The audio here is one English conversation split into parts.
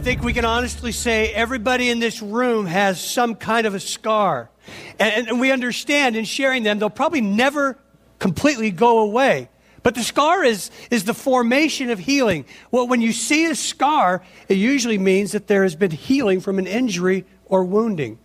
I think we can honestly say everybody in this room has some kind of a scar. And, and, we understand in sharing them, they'll probably never completely go away. But the scar is, is the formation of healing. Well, when you see a scar, it usually means that there has been healing from an injury or wounding.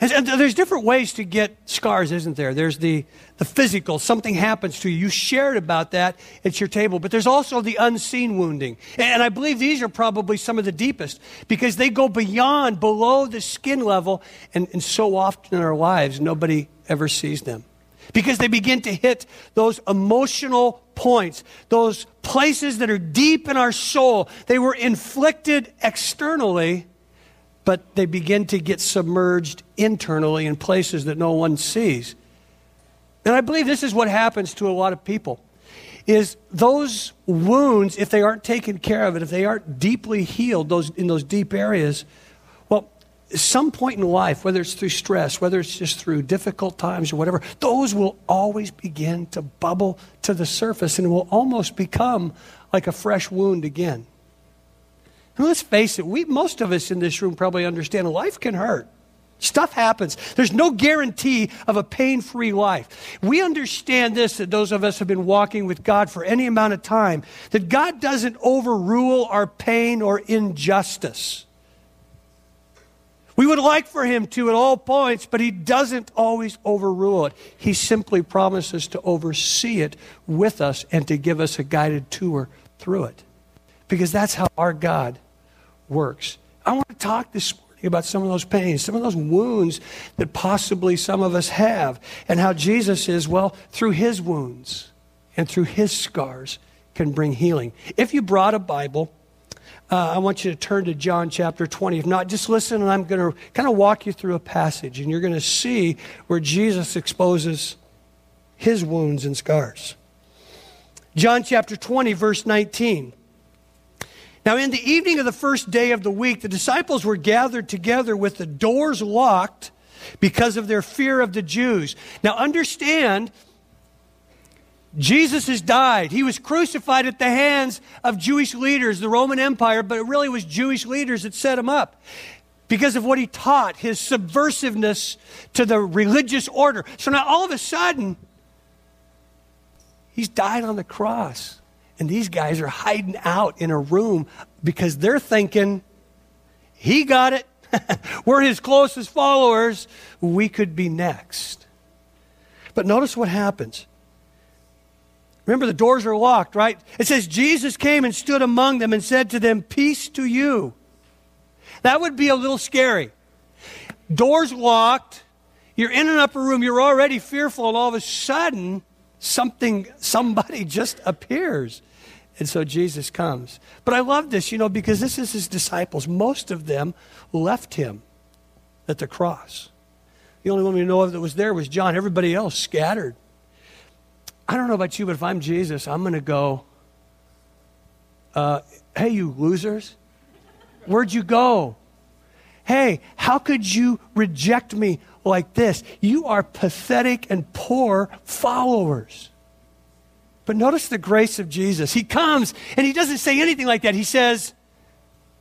And there's different ways to get scars, isn't there? There's the, the physical, something happens to you. You shared about that at your table. But there's also the unseen wounding. And I believe these are probably some of the deepest because they go beyond, below the skin level. And, and so often in our lives, nobody ever sees them. Because they begin to hit those emotional points, those places that are deep in our soul. They were inflicted externally but they begin to get submerged internally in places that no one sees. And I believe this is what happens to a lot of people is those wounds if they aren't taken care of it if they aren't deeply healed those in those deep areas well some point in life whether it's through stress whether it's just through difficult times or whatever those will always begin to bubble to the surface and will almost become like a fresh wound again and let's face it, we, most of us in this room probably understand life can hurt. Stuff happens. There's no guarantee of a pain free life. We understand this, that those of us have been walking with God for any amount of time, that God doesn't overrule our pain or injustice. We would like for Him to at all points, but He doesn't always overrule it. He simply promises to oversee it with us and to give us a guided tour through it. Because that's how our God works. I want to talk this morning about some of those pains, some of those wounds that possibly some of us have, and how Jesus is, well, through his wounds and through his scars can bring healing. If you brought a Bible, uh, I want you to turn to John chapter 20. If not, just listen and I'm going to kind of walk you through a passage and you're going to see where Jesus exposes his wounds and scars. John chapter 20, verse 19. Now, in the evening of the first day of the week, the disciples were gathered together with the doors locked because of their fear of the Jews. Now, understand, Jesus has died. He was crucified at the hands of Jewish leaders, the Roman Empire, but it really was Jewish leaders that set him up because of what he taught, his subversiveness to the religious order. So now all of a sudden, he's died on the cross. And these guys are hiding out in a room because they're thinking, he got it. We're his closest followers. We could be next. But notice what happens. Remember, the doors are locked, right? It says, Jesus came and stood among them and said to them, Peace to you. That would be a little scary. Doors locked. You're in an upper room. You're already fearful, and all of a sudden, something, somebody just appears. And so Jesus comes. But I love this, you know, because this is his disciples. Most of them left him at the cross. The only one we know of that was there was John. Everybody else scattered. I don't know about you, but if I'm Jesus, I'm going to go, uh, hey, you losers, where'd you go? Hey, how could you reject me like this? You are pathetic and poor followers. But notice the grace of Jesus. He comes and he doesn't say anything like that. He says,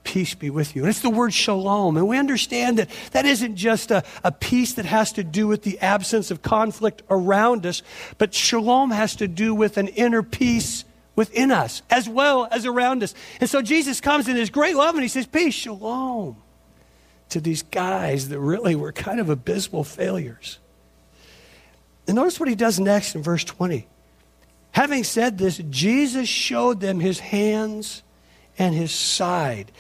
Peace be with you. And it's the word shalom. And we understand that that isn't just a, a peace that has to do with the absence of conflict around us, but shalom has to do with an inner peace within us as well as around us. And so Jesus comes in his great love and he says, Peace, shalom to these guys that really were kind of abysmal failures. And notice what he does next in verse 20. Having said this, Jesus showed them his hands and his side.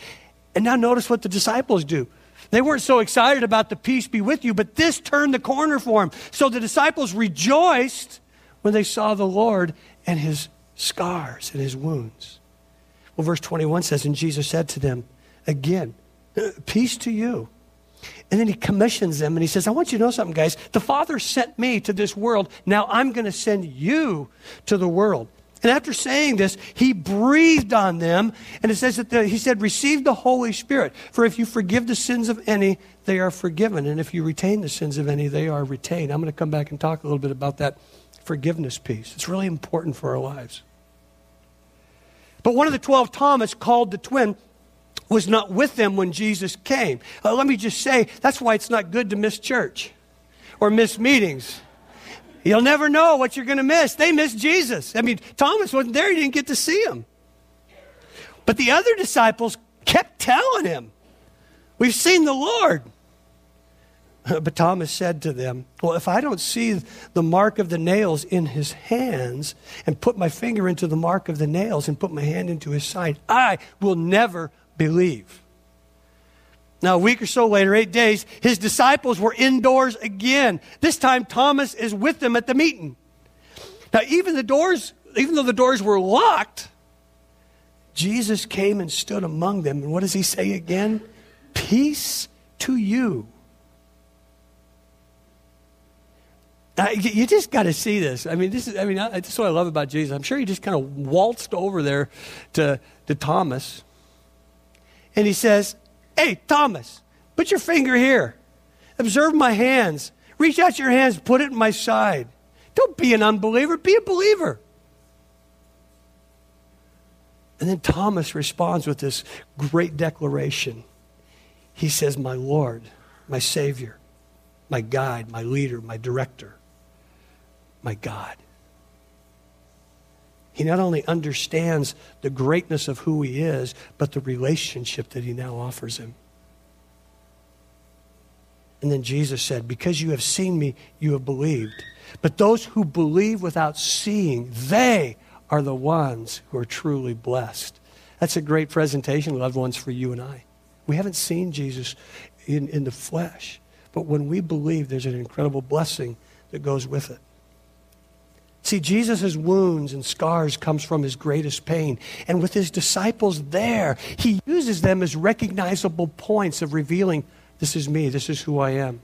And now notice what the disciples do. They weren't so excited about the peace be with you, but this turned the corner for them. So the disciples rejoiced when they saw the Lord and his scars and his wounds. Well, verse 21 says, And Jesus said to them, Again, peace to you. And then he commissions them and he says, I want you to know something, guys. The Father sent me to this world. Now I'm going to send you to the world. And after saying this, he breathed on them. And it says that the, he said, Receive the Holy Spirit. For if you forgive the sins of any, they are forgiven. And if you retain the sins of any, they are retained. I'm going to come back and talk a little bit about that forgiveness piece. It's really important for our lives. But one of the 12, Thomas, called the twin, was not with them when Jesus came. Uh, let me just say that's why it's not good to miss church or miss meetings. You'll never know what you're going to miss. They missed Jesus. I mean, Thomas wasn't there, he didn't get to see him. But the other disciples kept telling him, We've seen the Lord. But Thomas said to them, Well, if I don't see the mark of the nails in his hands and put my finger into the mark of the nails and put my hand into his side, I will never believe. Now, a week or so later, eight days, his disciples were indoors again. This time, Thomas is with them at the meeting. Now, even the doors, even though the doors were locked, Jesus came and stood among them. And what does he say again? Peace to you. Now, you just got to see this. I mean, this is, I mean, this is what I love about Jesus. I'm sure he just kind of waltzed over there to, to Thomas. And he says, Hey, Thomas, put your finger here. Observe my hands. Reach out your hands, put it in my side. Don't be an unbeliever, be a believer. And then Thomas responds with this great declaration. He says, My Lord, my Savior, my guide, my leader, my director my God. He not only understands the greatness of who he is, but the relationship that he now offers him. And then Jesus said, Because you have seen me, you have believed. But those who believe without seeing, they are the ones who are truly blessed. That's a great presentation, loved ones, for you and I. We haven't seen Jesus in, in the flesh, but when we believe, there's an incredible blessing that goes with it. See, Jesus' wounds and scars comes from his greatest pain. And with his disciples there, he uses them as recognizable points of revealing, this is me, this is who I am.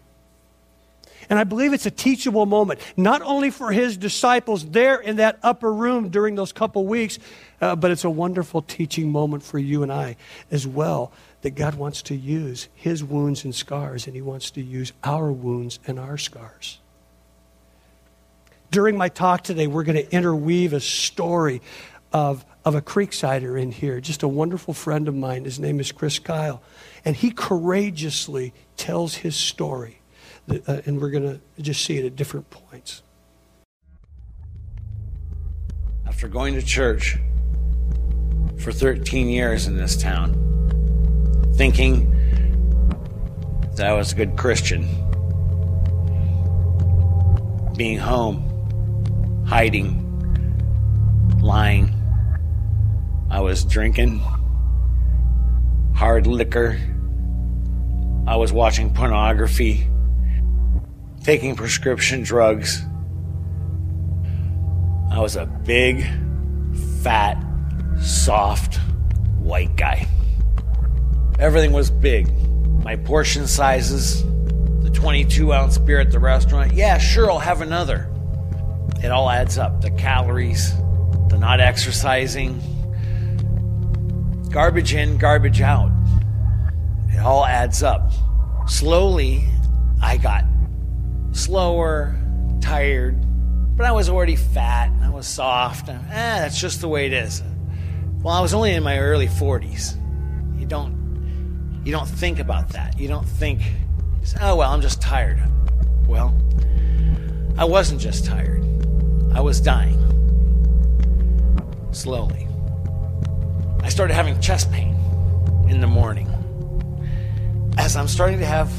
And I believe it's a teachable moment, not only for his disciples there in that upper room during those couple weeks, uh, but it's a wonderful teaching moment for you and I as well. That God wants to use his wounds and scars, and he wants to use our wounds and our scars during my talk today, we're going to interweave a story of, of a Creeksider in here, just a wonderful friend of mine. His name is Chris Kyle. And he courageously tells his story. Uh, and we're going to just see it at different points. After going to church for 13 years in this town, thinking that I was a good Christian, being home hiding, lying. I was drinking hard liquor. I was watching pornography, taking prescription drugs. I was a big, fat, soft, white guy. Everything was big. My portion sizes, the 22 ounce beer at the restaurant. Yeah, sure, I'll have another it all adds up. The calories, the not exercising, garbage in, garbage out. It all adds up. Slowly, I got slower, tired, but I was already fat. and I was soft. Eh, that's just the way it is. Well, I was only in my early 40s. You don't, you don't think about that. You don't think, oh well, I'm just tired. Well, I wasn't just tired. I was dying. Slowly. I started having chest pain in the morning. As I'm starting to have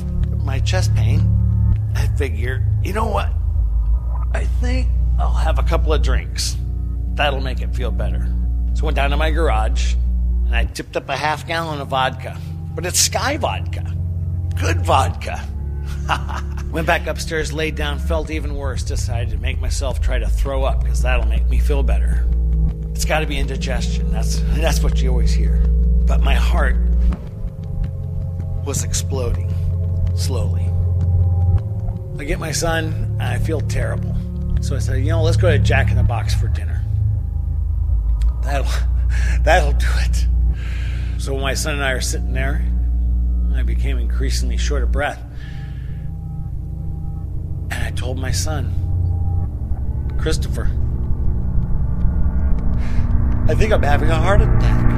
my chest pain, I figure, you know what? I think I'll have a couple of drinks. That'll make it feel better. So I went down to my garage and I tipped up a half gallon of vodka. But it's Skyy vodka. Good vodka. Went back upstairs, laid down, felt even worse, decided to make myself try to throw up because that'll make me feel better. It's got to be indigestion. That's, that's what you always hear. But my heart was exploding slowly. I get my son, and I feel terrible. So I said, you know, let's go to Jack in the Box for dinner. That'll, that'll do it. So my son and I are sitting there, I became increasingly short of breath. I told my son, Christopher, I think I'm having a heart attack.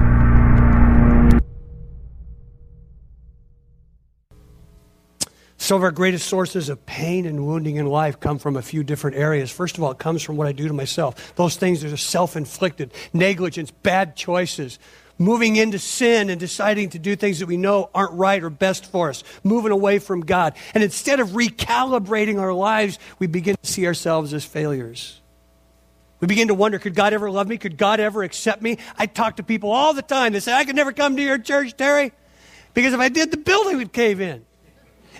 Some of our greatest sources of pain and wounding in life come from a few different areas. First of all, it comes from what I do to myself. Those things that are self inflicted negligence, bad choices, moving into sin and deciding to do things that we know aren't right or best for us, moving away from God. And instead of recalibrating our lives, we begin to see ourselves as failures. We begin to wonder, could God ever love me? Could God ever accept me? I talk to people all the time. They say, I could never come to your church, Terry, because if I did, the building would cave in.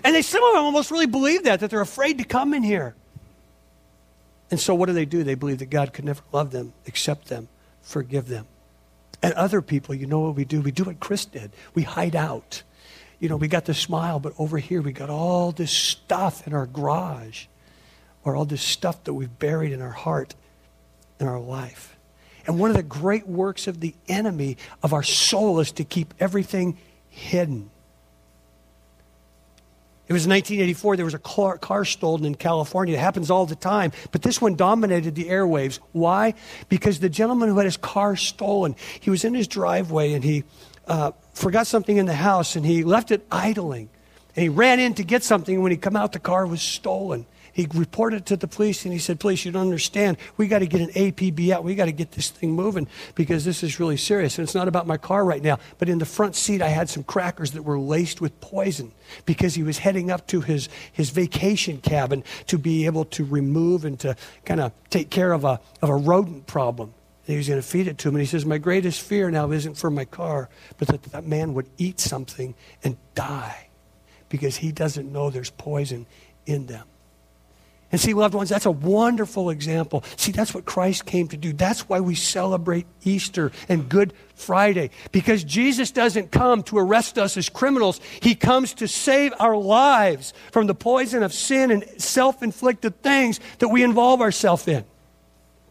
And they, some of them almost really believe that, that they're afraid to come in here. And so what do they do? They believe that God could never love them, accept them, forgive them. And other people, you know what we do? We do what Chris did. We hide out. You know, we got the smile, but over here we got all this stuff in our garage or all this stuff that we've buried in our heart in our life. And one of the great works of the enemy of our soul is to keep everything hidden. It was 1984. There was a car, car, stolen in California. It happens all the time. But this one dominated the airwaves. Why? Because the gentleman who had his car stolen, he was in his driveway and he uh, forgot something in the house and he left it idling. And he ran in to get something. And when he come out, the car was stolen he reported to the police and he said, Police, you don't understand. We got to get an APB out. We got to get this thing moving because this is really serious. And it's not about my car right now. But in the front seat, I had some crackers that were laced with poison because he was heading up to his, his vacation cabin to be able to remove and to kind of take care of a, of a rodent problem. And he was going to feed it to him. And he says, My greatest fear now isn't for my car, but that that man would eat something and die because he doesn't know there's poison in them. And see, loved ones, that's a wonderful example. See, that's what Christ came to do. That's why we celebrate Easter and Good Friday. Because Jesus doesn't come to arrest us as criminals, He comes to save our lives from the poison of sin and self inflicted things that we involve ourselves in.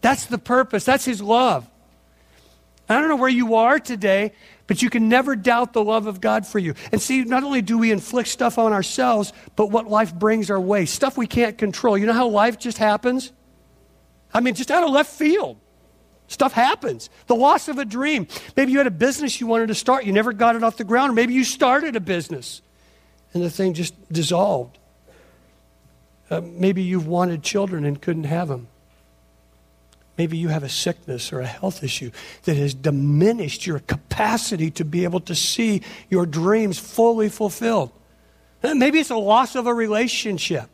That's the purpose, that's His love. I don't know where you are today, but you can never doubt the love of God for you. And see, not only do we inflict stuff on ourselves, but what life brings our way stuff we can't control. You know how life just happens? I mean, just out of left field. Stuff happens. The loss of a dream. Maybe you had a business you wanted to start, you never got it off the ground, or maybe you started a business and the thing just dissolved. Uh, maybe you've wanted children and couldn't have them. Maybe you have a sickness or a health issue that has diminished your capacity to be able to see your dreams fully fulfilled. Maybe it's a loss of a relationship.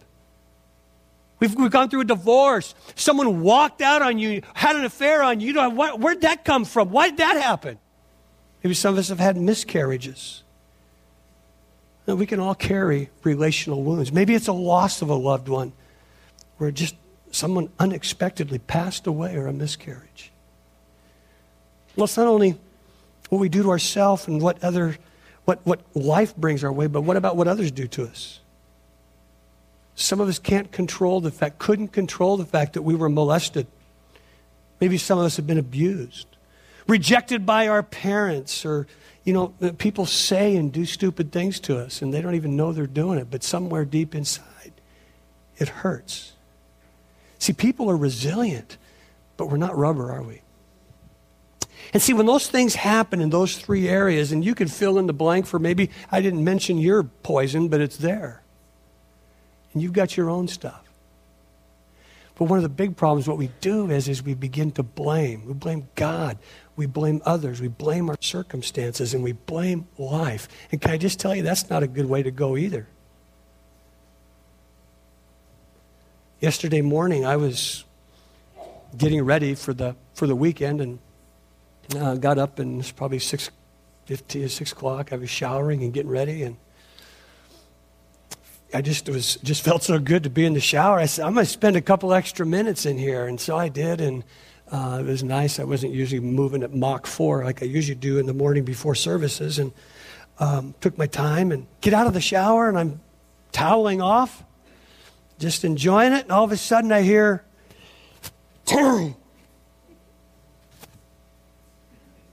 We've, we've gone through a divorce. Someone walked out on you, had an affair on you. you know, what, where'd that come from? Why did that happen? Maybe some of us have had miscarriages. we can all carry relational wounds. Maybe it's a loss of a loved one where just someone unexpectedly passed away or a miscarriage. Well, it's not only what we do to ourselves and what other what, what life brings our way, but what about what others do to us? Some of us can't control the fact, couldn't control the fact that we were molested. Maybe some of us have been abused, rejected by our parents, or, you know, people say and do stupid things to us, and they don't even know they're doing it, but somewhere deep inside, it hurts. See, people are resilient, but we're not rubber, are we? And see, when those things happen in those three areas, and you can fill in the blank for maybe I didn't mention your poison, but it's there. And you've got your own stuff. But one of the big problems, what we do is, is we begin to blame. We blame God. We blame others. We blame our circumstances, and we blame life. And can I just tell you, that's not a good way to go either. Yesterday morning I was getting ready for the for the weekend and uh, got up and it's probably six fifty or six o'clock. I was showering and getting ready and I just was just felt so good to be in the shower. I said I'm going to spend a couple extra minutes in here, and so I did, and uh, it was nice. I wasn't usually moving at Mach four like I usually do in the morning before services, and um, took my time and get out of the shower, and I'm toweling off, just enjoying it, and all of a sudden I hear, Terry.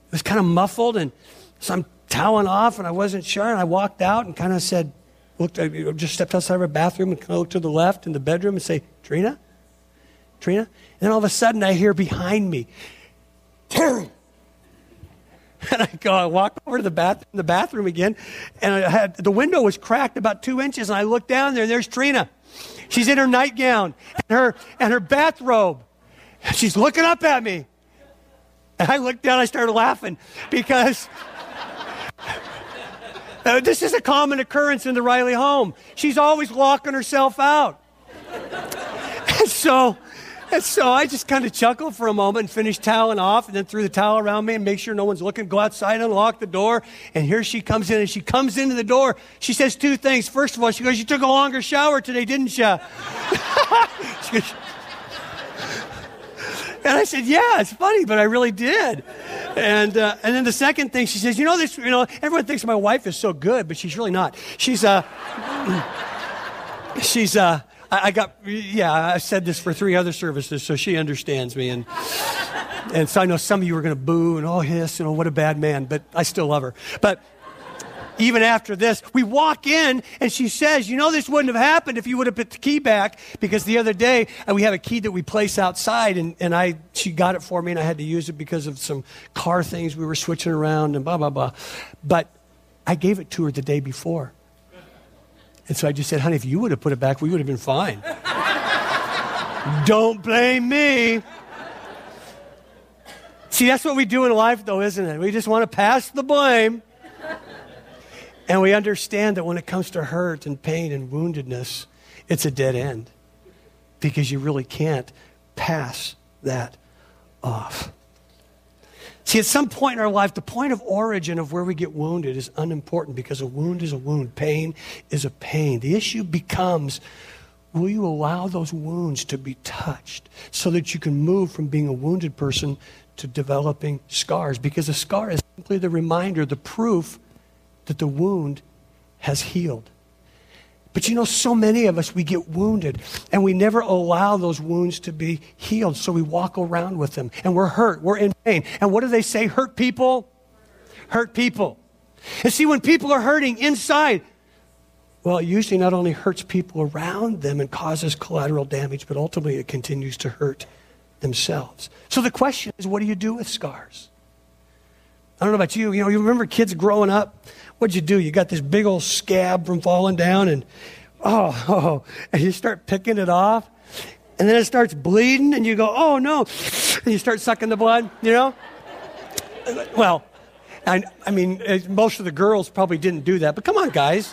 It was kind of muffled, and so I'm toweling off, and I wasn't sure, and I walked out and kind of said, looked, I just stepped outside of our bathroom and kind of looked to the left in the bedroom and say, Trina? Trina? And then all of a sudden I hear behind me, Terry. And I go, I walk over to the bath, the bathroom again, and I had, the window was cracked about two inches, and I look down there, and there's Trina. She's in her nightgown and her, and her bathrobe. She's looking up at me. And I looked down, I started laughing because uh, this is a common occurrence in the Riley home. She's always locking herself out. and so, and so I just kind of chuckled for a moment and finished toweling off and then threw the towel around me and make sure no one's looking. Go outside, unlock the door. And here she comes in and she comes into the door. She says two things. First of all, she goes, You took a longer shower today, didn't you? and I said, Yeah, it's funny, but I really did. And, uh, and then the second thing, she says, You know, this, you know, everyone thinks my wife is so good, but she's really not. She's, uh, she's, uh, I, I got, yeah, I said this for three other services, so she understands me. And, and so I know some of you are going to boo and, oh, hiss, you know, what a bad man, but I still love her. But, even after this. We walk in and she says, You know, this wouldn't have happened if you would have put the key back because the other day uh, we have a key that we place outside and, and I, she got it for me and I had to use it because of some car things we were switching around and blah, blah, blah. But I gave it to her the day before. And so I just said, Honey, if you would have put it back, we would have been fine. Don't blame me. See, that's what we do in life, though, isn't it? We just want to pass the blame. And we understand that when it comes to hurt and pain and woundedness, it's a dead end because you really can't pass that off. See, at some point in our life, the point of origin of where we get wounded is unimportant because a wound is a wound. Pain is a pain. The issue becomes will you allow those wounds to be touched so that you can move from being a wounded person to developing scars? Because a scar is simply the reminder, the proof that the wound has healed. But you know, so many of us, we get wounded and we never allow those wounds to be healed. So we walk around with them and we're hurt, we're in pain. And what do they say? Hurt people? Hurt people. And see, when people are hurting inside, well, it usually not only hurts people around them and causes collateral damage, but ultimately it continues to hurt themselves. So the question is, what do you do with scars? I don't know about you. You know, you remember kids growing up what'd you do? You got this big old scab from falling down, and oh, oh, and you start picking it off, and then it starts bleeding, and you go, oh no, and you start sucking the blood, you know? Well, I, I mean, most of the girls probably didn't do that, but come on, guys.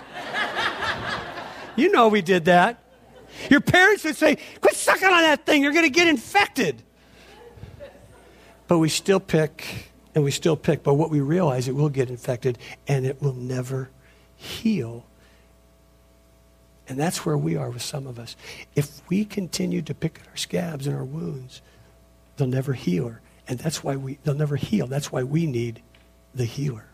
You know we did that. Your parents would say, quit sucking on that thing, you're going to get infected. But we still pick and we still pick. But what we realize, it will get infected and it will never heal. And that's where we are with some of us. If we continue to pick at our scabs and our wounds, they'll never heal. And that's why we, they'll never heal. That's why we need the healer.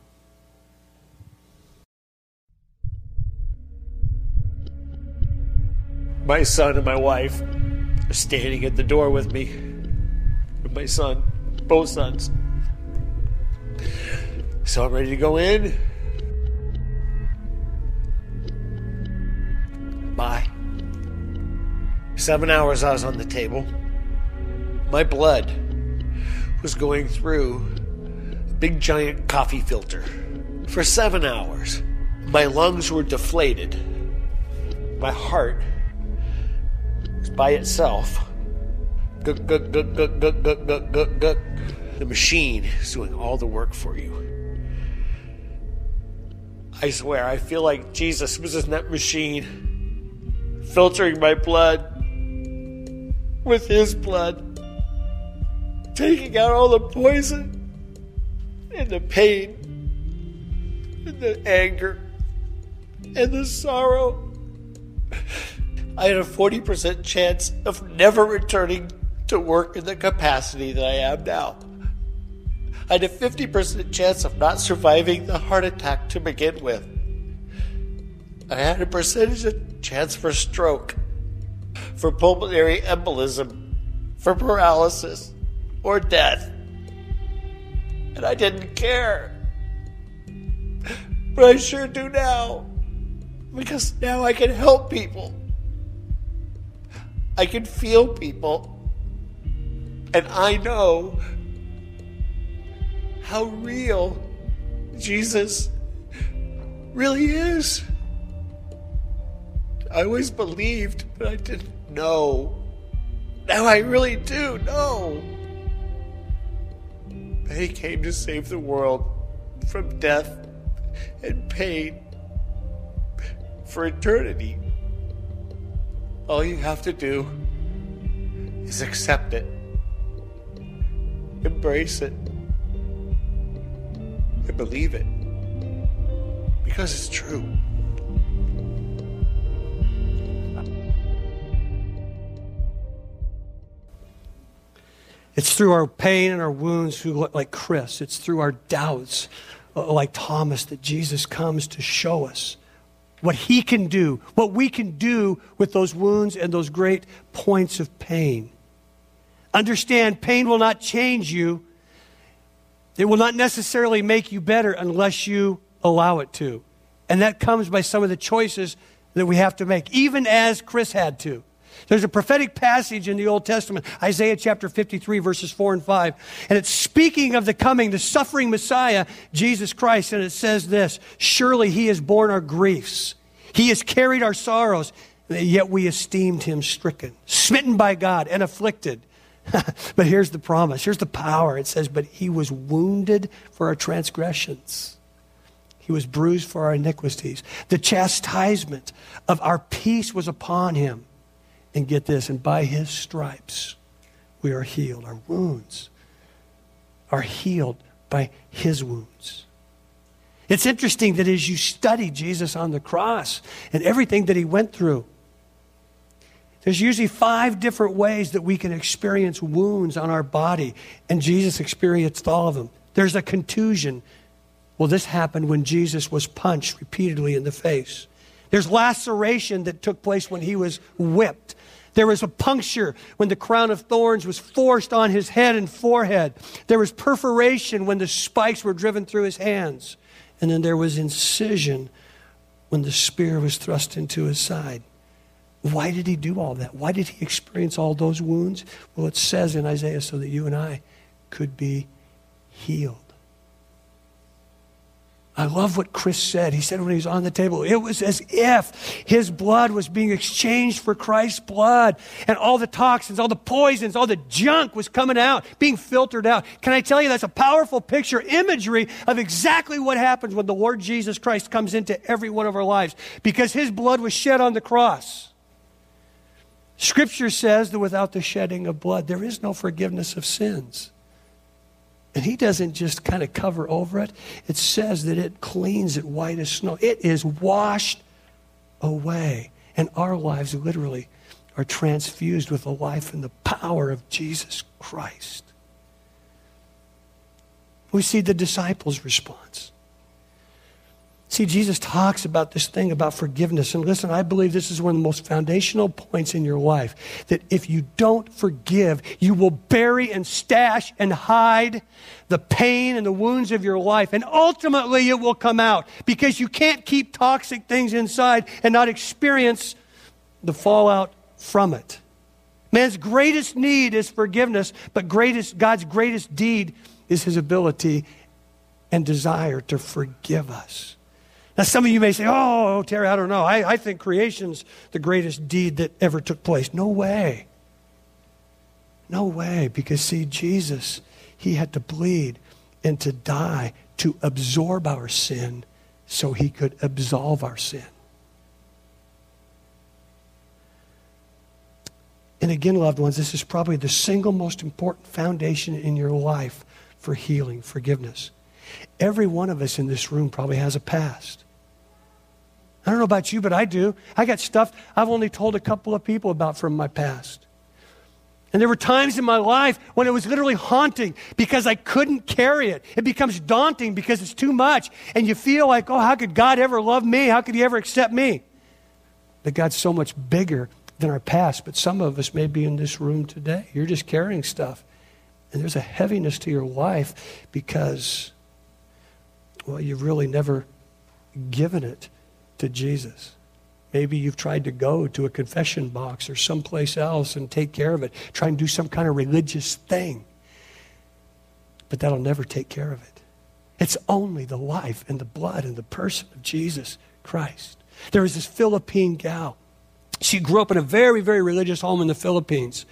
My son and my wife are standing at the door with me. My son, both sons. So I'm ready to go in. Bye. Seven hours I was on the table. My blood was going through a big giant coffee filter for seven hours. My lungs were deflated. My heart was by itself. Guck, guck, guck, guck, guck, guck, guck. The machine is doing all the work for you. I swear, I feel like Jesus was in that machine, filtering my blood with his blood, taking out all the poison and the pain and the anger and the sorrow. I had a 40% chance of never returning to work in the capacity that I am now. I had a 50% chance of not surviving the heart attack to begin with. I had a percentage of chance for stroke, for pulmonary embolism, for paralysis, or death. And I didn't care. But I sure do now. Because now I can help people. I can feel people. And I know how real Jesus really is. I always believed, but I didn't know. Now I really do know. But he came to save the world from death and pain for eternity. All you have to do is accept it, embrace it, believe it because it's true. It's through our pain and our wounds, who like Chris. It's through our doubts, uh, like Thomas, that Jesus comes to show us what he can do, what we can do with those wounds and those great points of pain. Understand, pain will not change you. It will not necessarily make you better unless you allow it to. And that comes by some of the choices that we have to make, even as Chris had to. There's a prophetic passage in the Old Testament, Isaiah chapter 53, verses 4 and 5. And it's speaking of the coming, the suffering Messiah, Jesus Christ. And it says this Surely he has borne our griefs, he has carried our sorrows, yet we esteemed him stricken, smitten by God, and afflicted. but here's the promise. Here's the power. It says, But he was wounded for our transgressions. He was bruised for our iniquities. The chastisement of our peace was upon him. And get this, and by his stripes we are healed. Our wounds are healed by his wounds. It's interesting that as you study Jesus on the cross and everything that he went through, there's usually five different ways that we can experience wounds on our body, and Jesus experienced all of them. There's a contusion. Well, this happened when Jesus was punched repeatedly in the face. There's laceration that took place when he was whipped. There was a puncture when the crown of thorns was forced on his head and forehead. There was perforation when the spikes were driven through his hands. And then there was incision when the spear was thrust into his side. Why did he do all that? Why did he experience all those wounds? Well, it says in Isaiah so that you and I could be healed. I love what Chris said. He said when he was on the table, it was as if his blood was being exchanged for Christ's blood. And all the toxins, all the poisons, all the junk was coming out, being filtered out. Can I tell you that's a powerful picture, imagery of exactly what happens when the Lord Jesus Christ comes into every one of our lives because his blood was shed on the cross. Scripture says that without the shedding of blood, there is no forgiveness of sins. And he doesn't just kind of cover over it, it says that it cleans it white as snow. It is washed away. And our lives literally are transfused with the life and the power of Jesus Christ. We see the disciples' response. See, Jesus talks about this thing about forgiveness. And listen, I believe this is one of the most foundational points in your life that if you don't forgive, you will bury and stash and hide the pain and the wounds of your life. And ultimately, it will come out because you can't keep toxic things inside and not experience the fallout from it. Man's greatest need is forgiveness, but greatest, God's greatest deed is his ability and desire to forgive us. Now, some of you may say, oh, Terry, I don't know. I, I think creation's the greatest deed that ever took place. No way. No way. Because, see, Jesus, he had to bleed and to die to absorb our sin so he could absolve our sin. And again, loved ones, this is probably the single most important foundation in your life for healing, forgiveness. Every one of us in this room probably has a past. I don't know about you, but I do. I got stuff I've only told a couple of people about from my past. And there were times in my life when it was literally haunting because I couldn't carry it. It becomes daunting because it's too much. And you feel like, oh, how could God ever love me? How could He ever accept me? But God's so much bigger than our past. But some of us may be in this room today. You're just carrying stuff. And there's a heaviness to your life because, well, you've really never given it to Jesus. Maybe you've tried to go to a confession box or someplace else and take care of it, try and do some kind of religious thing. But that'll never take care of it. It's only the life and the blood and the person of Jesus Christ. There was this Philippine gal. She grew up in a very, very religious home in the Philippines.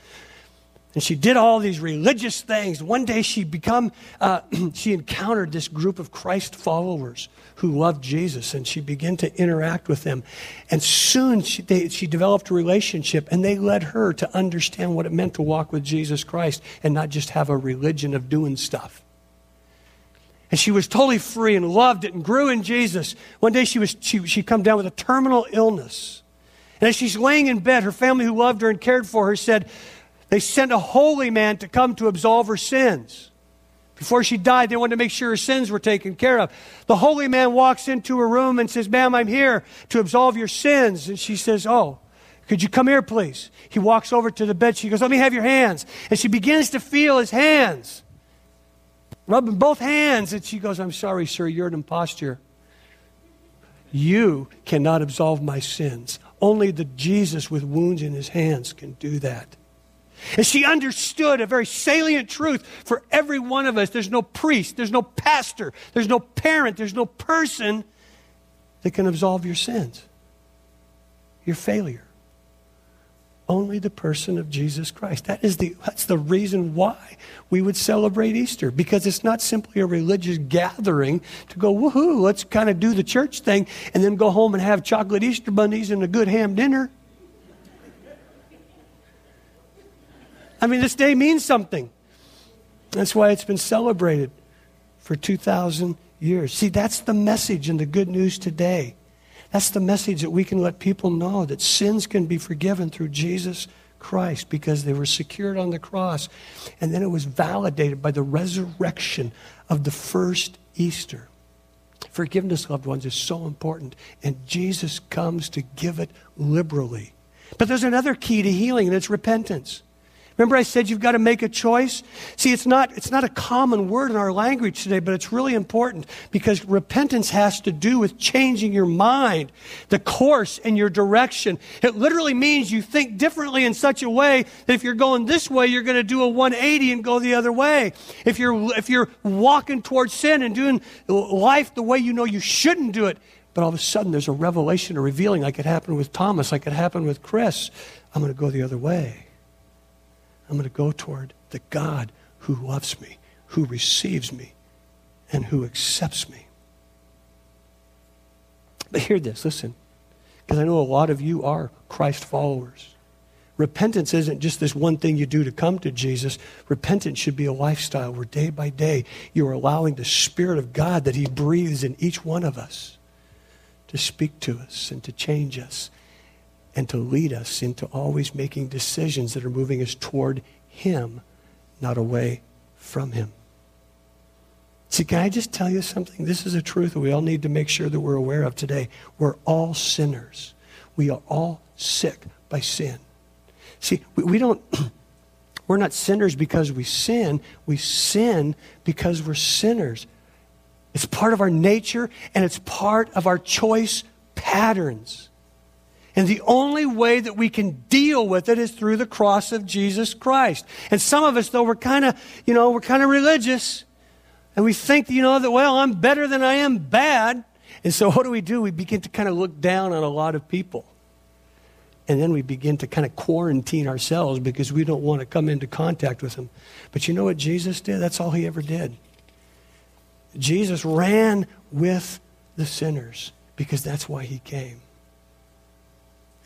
And she did all these religious things. One day she become, uh, she encountered this group of Christ followers who loved Jesus, and she began to interact with them. And soon she, they, she developed a relationship, and they led her to understand what it meant to walk with Jesus Christ and not just have a religion of doing stuff. And she was totally free and loved it and grew in Jesus. One day she was she she come down with a terminal illness. And as she's laying in bed, her family who loved her and cared for her said, they sent a holy man to come to absolve her sins. Before she died, they wanted to make sure her sins were taken care of. The holy man walks into her room and says, Ma'am, I'm here to absolve your sins. And she says, Oh, could you come here, please? He walks over to the bed. She goes, Let me have your hands. And she begins to feel his hands, rubbing both hands. And she goes, I'm sorry, sir, you're an impostor. You cannot absolve my sins. Only the Jesus with wounds in his hands can do that. And she understood a very salient truth for every one of us. There's no priest, there's no pastor, there's no parent, there's no person that can absolve your sins, your failure. Only the person of Jesus Christ. That is the, that's the reason why we would celebrate Easter, because it's not simply a religious gathering to go, woohoo, let's kind of do the church thing and then go home and have chocolate Easter bunnies and a good ham dinner. I mean, this day means something. That's why it's been celebrated for 2,000 years. See, that's the message and the good news today. That's the message that we can let people know that sins can be forgiven through Jesus Christ because they were secured on the cross. And then it was validated by the resurrection of the first Easter. Forgiveness, loved ones, is so important. And Jesus comes to give it liberally. But there's another key to healing, and it's repentance. Remember I said you've got to make a choice? See, it's not, it's not a common word in our language today, but it's really important because repentance has to do with changing your mind, the course and your direction. It literally means you think differently in such a way that if you're going this way, you're going to do a 180 and go the other way. If you're, if you're walking towards sin and doing life the way you know you shouldn't do it, but all of a sudden there's a revelation, a revealing like it happened with Thomas, like it happened with Chris, I'm going to go the other way. I'm going to go toward the God who loves me, who receives me, and who accepts me. But hear this, listen, because I know a lot of you are Christ followers. Repentance isn't just this one thing you do to come to Jesus. Repentance should be a lifestyle where day by day you're allowing the Spirit of God that He breathes in each one of us to speak to us and to change us and to lead us into always making decisions that are moving us toward Him, not away from Him. See, can I just tell you something? This is a truth that we all need to make sure that we're aware of today. We're all sinners. We are all sick by sin. See, we, we don't. we're not sinners because we sin. We sin because we're sinners. It's part of our nature and it's part of our choice patterns. And the only way that we can deal with it is through the cross of Jesus Christ. And some of us, though, we're kind of, you know, we're kind of religious. And we think, you know, that, well, I'm better than I am bad. And so what do we do? We begin to kind of look down on a lot of people. And then we begin to kind of quarantine ourselves because we don't want to come into contact with them. But you know what Jesus did? That's all he ever did. Jesus ran with the sinners because that's why he came.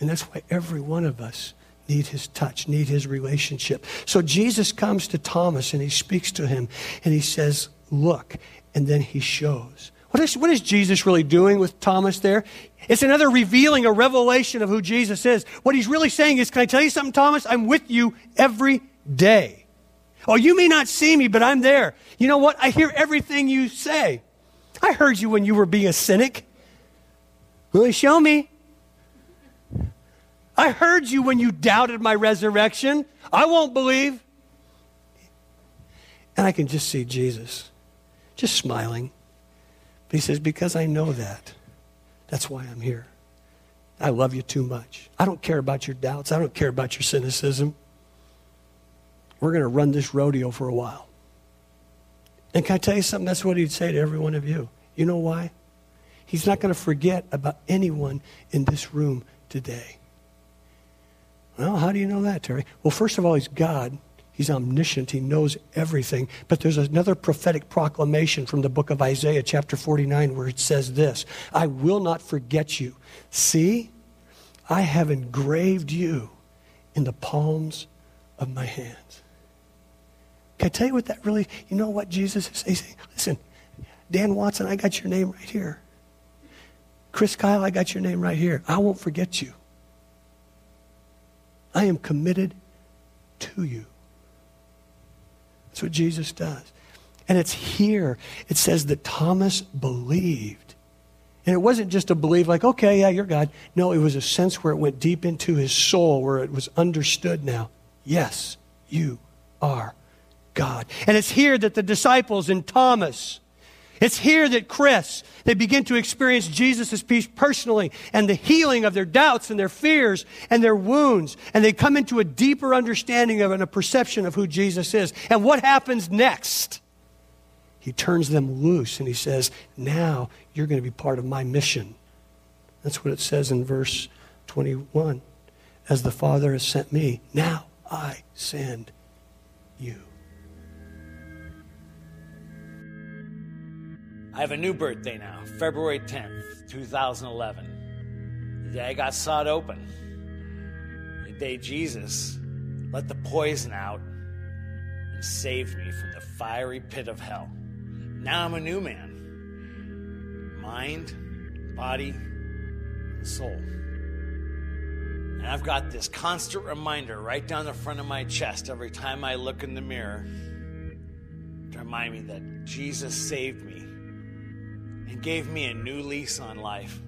And that's why every one of us need his touch, need his relationship. So Jesus comes to Thomas and he speaks to him and he says, Look, and then he shows. What is, what is Jesus really doing with Thomas there? It's another revealing, a revelation of who Jesus is. What he's really saying is, Can I tell you something, Thomas? I'm with you every day. Oh, you may not see me, but I'm there. You know what? I hear everything you say. I heard you when you were being a cynic. Will you show me? I heard you when you doubted my resurrection. I won't believe. And I can just see Jesus just smiling. He says, Because I know that, that's why I'm here. I love you too much. I don't care about your doubts. I don't care about your cynicism. We're going to run this rodeo for a while. And can I tell you something? That's what he'd say to every one of you. You know why? He's not going to forget about anyone in this room today. Well, how do you know that, Terry? Well, first of all, he's God. He's omniscient. He knows everything. But there's another prophetic proclamation from the book of Isaiah, chapter 49, where it says this I will not forget you. See, I have engraved you in the palms of my hands. Can I tell you what that really, you know what Jesus is saying? Listen, Dan Watson, I got your name right here. Chris Kyle, I got your name right here. I won't forget you. I am committed to you. That's what Jesus does. And it's here. It says that Thomas believed. And it wasn't just a belief like, okay, yeah, you're God. No, it was a sense where it went deep into his soul, where it was understood now. Yes, you are God. And it's here that the disciples and Thomas, it's here that Chris, they begin to experience Jesus' peace personally and the healing of their doubts and their fears and their wounds. And they come into a deeper understanding of and a perception of who Jesus is. And what happens next? He turns them loose and he says, Now you're going to be part of my mission. That's what it says in verse 21. As the Father has sent me, now I send you. I have a new birthday now, February 10th, 2011. The day I got sawed open. The day Jesus let the poison out and saved me from the fiery pit of hell. Now I'm a new man mind, body, and soul. And I've got this constant reminder right down the front of my chest every time I look in the mirror to remind me that Jesus saved me and gave me a new lease on life.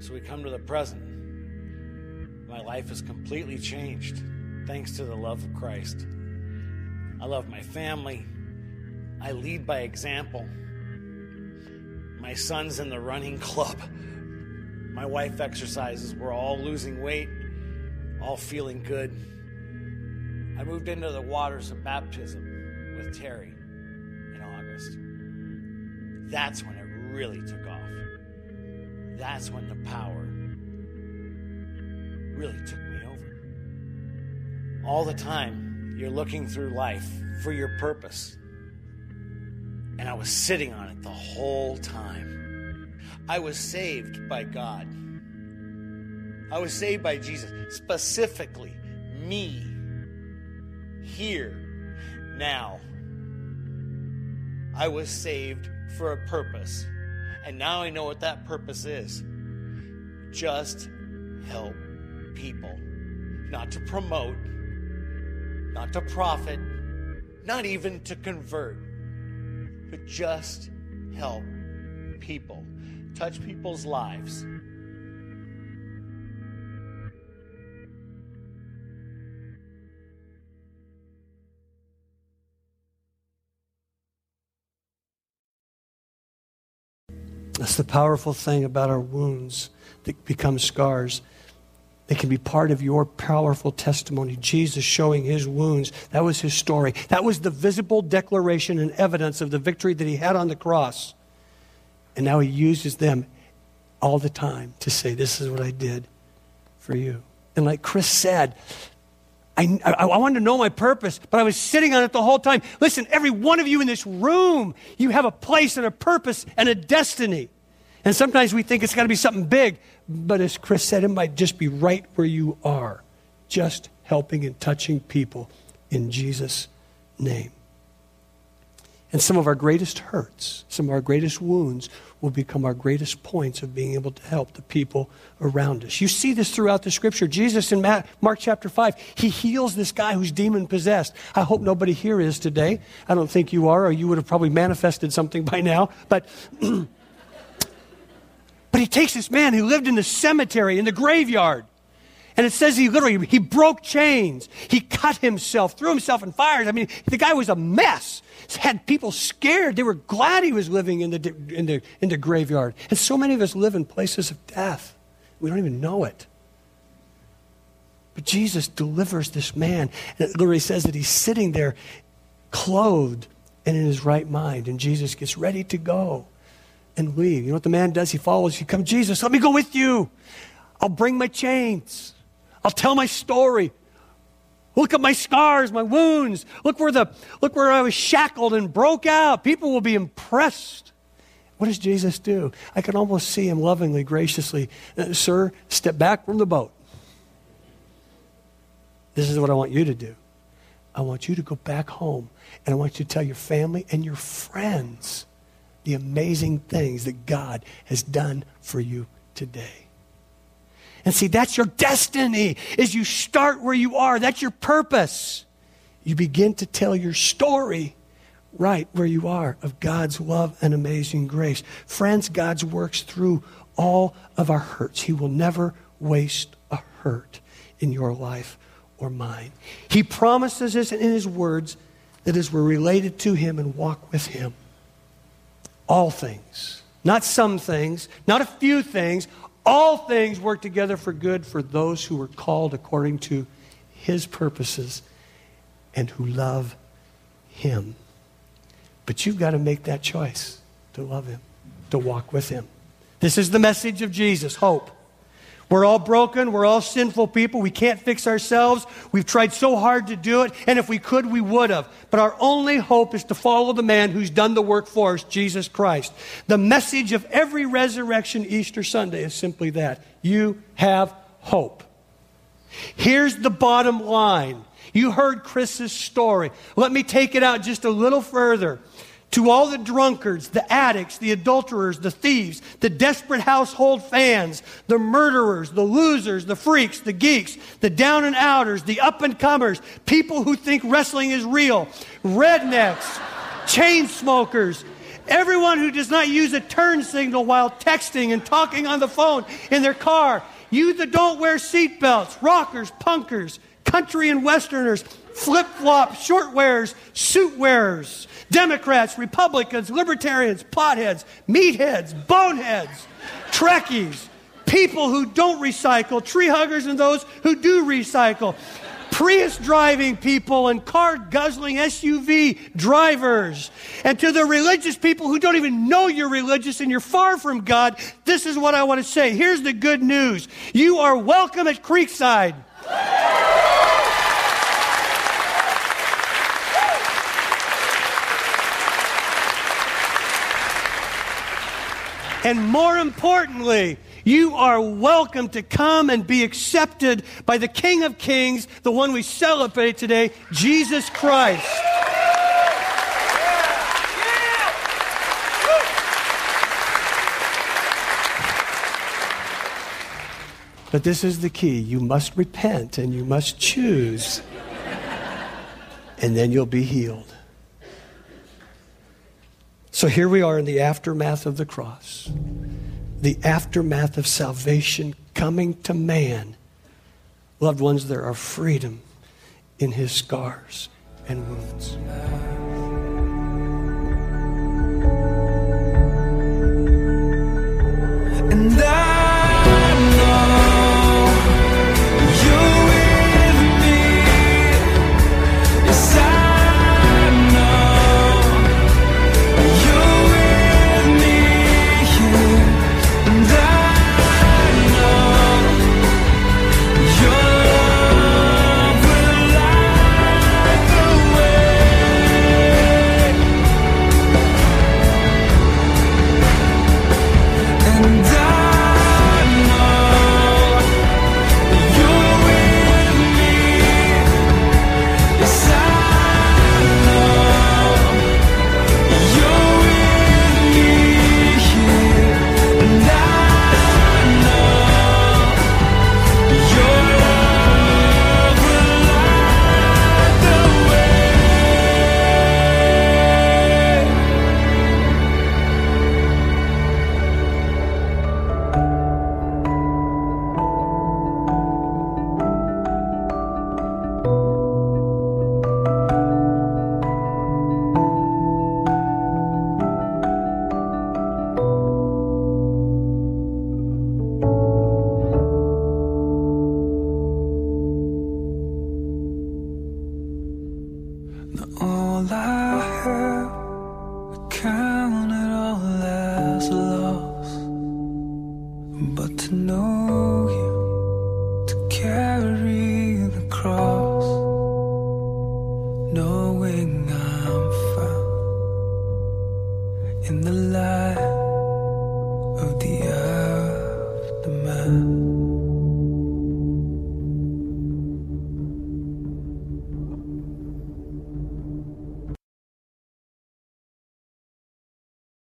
So we come to the present. My life is completely changed thanks to the love of Christ. I love my family. I lead by example. My son's in the running club. My wife exercises. We're all losing weight, all feeling good. I moved into the waters of baptism with Terry in August. That's when it really took off. That's when the power really took me over. All the time, you're looking through life for your purpose. And I was sitting on it the whole time. I was saved by God. I was saved by Jesus, specifically me, here, now. I was saved for a purpose. And now I know what that purpose is. Just help people. Not to promote, not to profit, not even to convert, but just help people. Touch people's lives. That's the powerful thing about our wounds that become scars. They can be part of your powerful testimony. Jesus showing his wounds. That was his story. That was the visible declaration and evidence of the victory that he had on the cross. And now he uses them all the time to say, This is what I did for you. And like Chris said, I, I, I, wanted to know my purpose, but I was sitting on it the whole time. Listen, every one of you in this room, you have a place and a purpose and a destiny. And sometimes we think it's got to be something big, but as Chris said, it might just be right where you are, just helping and touching people in Jesus' name. And some of our greatest hurts, some of our greatest wounds will become our greatest points of being able to help the people around us. You see this throughout the scripture. Jesus in Mark chapter 5, he heals this guy who's demon possessed. I hope nobody here is today. I don't think you are, or you would have probably manifested something by now. But. but he takes this man who lived in the cemetery, in the graveyard, and it says he literally he broke chains. He cut himself, threw himself in fires. I mean, the guy was a mess. Had people scared. They were glad he was living in the in the in the graveyard. And so many of us live in places of death. We don't even know it. But Jesus delivers this man. And it literally says that he's sitting there clothed and in his right mind. And Jesus gets ready to go and leave. You know what the man does? He follows. He comes, Jesus, let me go with you. I'll bring my chains. I'll tell my story. Look at my scars, my wounds. Look where the look where I was shackled and broke out. People will be impressed. What does Jesus do? I can almost see him lovingly, graciously, uh, sir, step back from the boat. This is what I want you to do. I want you to go back home and I want you to tell your family and your friends the amazing things that God has done for you today. And see, that's your destiny, is you start where you are. That's your purpose. You begin to tell your story right where you are of God's love and amazing grace. Friends, God's works through all of our hurts. He will never waste a hurt in your life or mine. He promises us in His words that as we're related to Him and walk with Him, all things, not some things, not a few things, all things work together for good for those who are called according to his purposes and who love him. But you've got to make that choice to love him, to walk with him. This is the message of Jesus hope. We're all broken. We're all sinful people. We can't fix ourselves. We've tried so hard to do it, and if we could, we would have. But our only hope is to follow the man who's done the work for us, Jesus Christ. The message of every resurrection Easter Sunday is simply that you have hope. Here's the bottom line. You heard Chris's story. Let me take it out just a little further. To all the drunkards, the addicts, the adulterers, the thieves, the desperate household fans, the murderers, the losers, the freaks, the geeks, the down and outers, the up and comers, people who think wrestling is real, rednecks, chain smokers, everyone who does not use a turn signal while texting and talking on the phone in their car, you that don't wear seatbelts, rockers, punkers, country and westerners, flip flops, short wearers, suit wearers, Democrats, Republicans, Libertarians, potheads, meatheads, boneheads, Trekkies, people who don't recycle, tree huggers, and those who do recycle. Prius driving people and car guzzling SUV drivers. And to the religious people who don't even know you're religious and you're far from God, this is what I want to say. Here's the good news you are welcome at Creekside. And more importantly, you are welcome to come and be accepted by the King of Kings, the one we celebrate today, Jesus Christ. But this is the key. You must repent and you must choose, and then you'll be healed. So here we are in the aftermath of the cross, the aftermath of salvation coming to man. Loved ones, there are freedom in his scars and wounds. And I